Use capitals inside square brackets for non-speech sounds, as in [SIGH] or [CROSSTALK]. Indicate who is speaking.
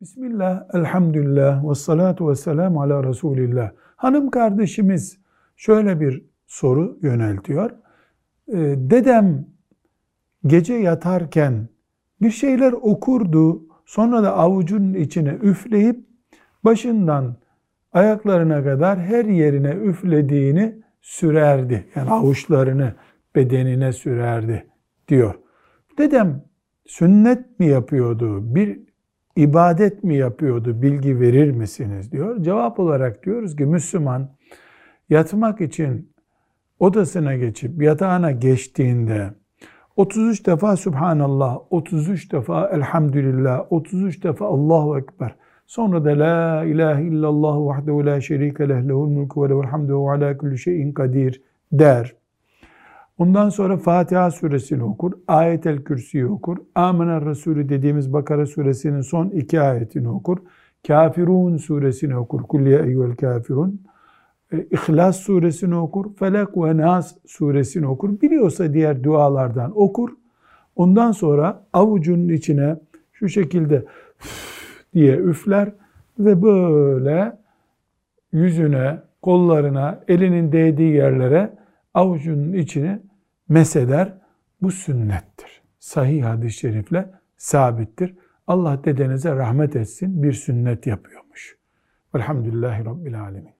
Speaker 1: Bismillah, elhamdülillah, ve salatu ve selamu ala Resulillah. Hanım kardeşimiz şöyle bir soru yöneltiyor. Ee, Dedem gece yatarken bir şeyler okurdu, sonra da avucunun içine üfleyip başından ayaklarına kadar her yerine üflediğini sürerdi. Yani avuçlarını bedenine sürerdi diyor. Dedem sünnet mi yapıyordu, bir ibadet mi yapıyordu bilgi verir misiniz diyor. Cevap olarak diyoruz ki Müslüman yatmak için odasına geçip yatağına geçtiğinde 33 defa Subhanallah, 33 defa Elhamdülillah, 33 defa Allahu Ekber. Sonra da La ilahe illallah vahdehu la şerike leh lehul mulku ve lehul hamdu ve ala kulli şeyin kadir der. Ondan sonra Fatiha suresini okur, Ayetel Kürsi'yi okur, Amener Resulü dediğimiz Bakara suresinin son iki ayetini okur, Kafirun suresini okur, Kulliye eyyüel kafirun, e, İhlas suresini okur, Felak ve Nas suresini okur, biliyorsa diğer dualardan okur, ondan sonra avucunun içine şu şekilde [LAUGHS] diye üfler ve böyle yüzüne, kollarına, elinin değdiği yerlere avucunun içini meseder. Bu sünnettir. Sahih hadis-i şerifle sabittir. Allah dedenize rahmet etsin bir sünnet yapıyormuş. Velhamdülillahi Rabbil Alemin.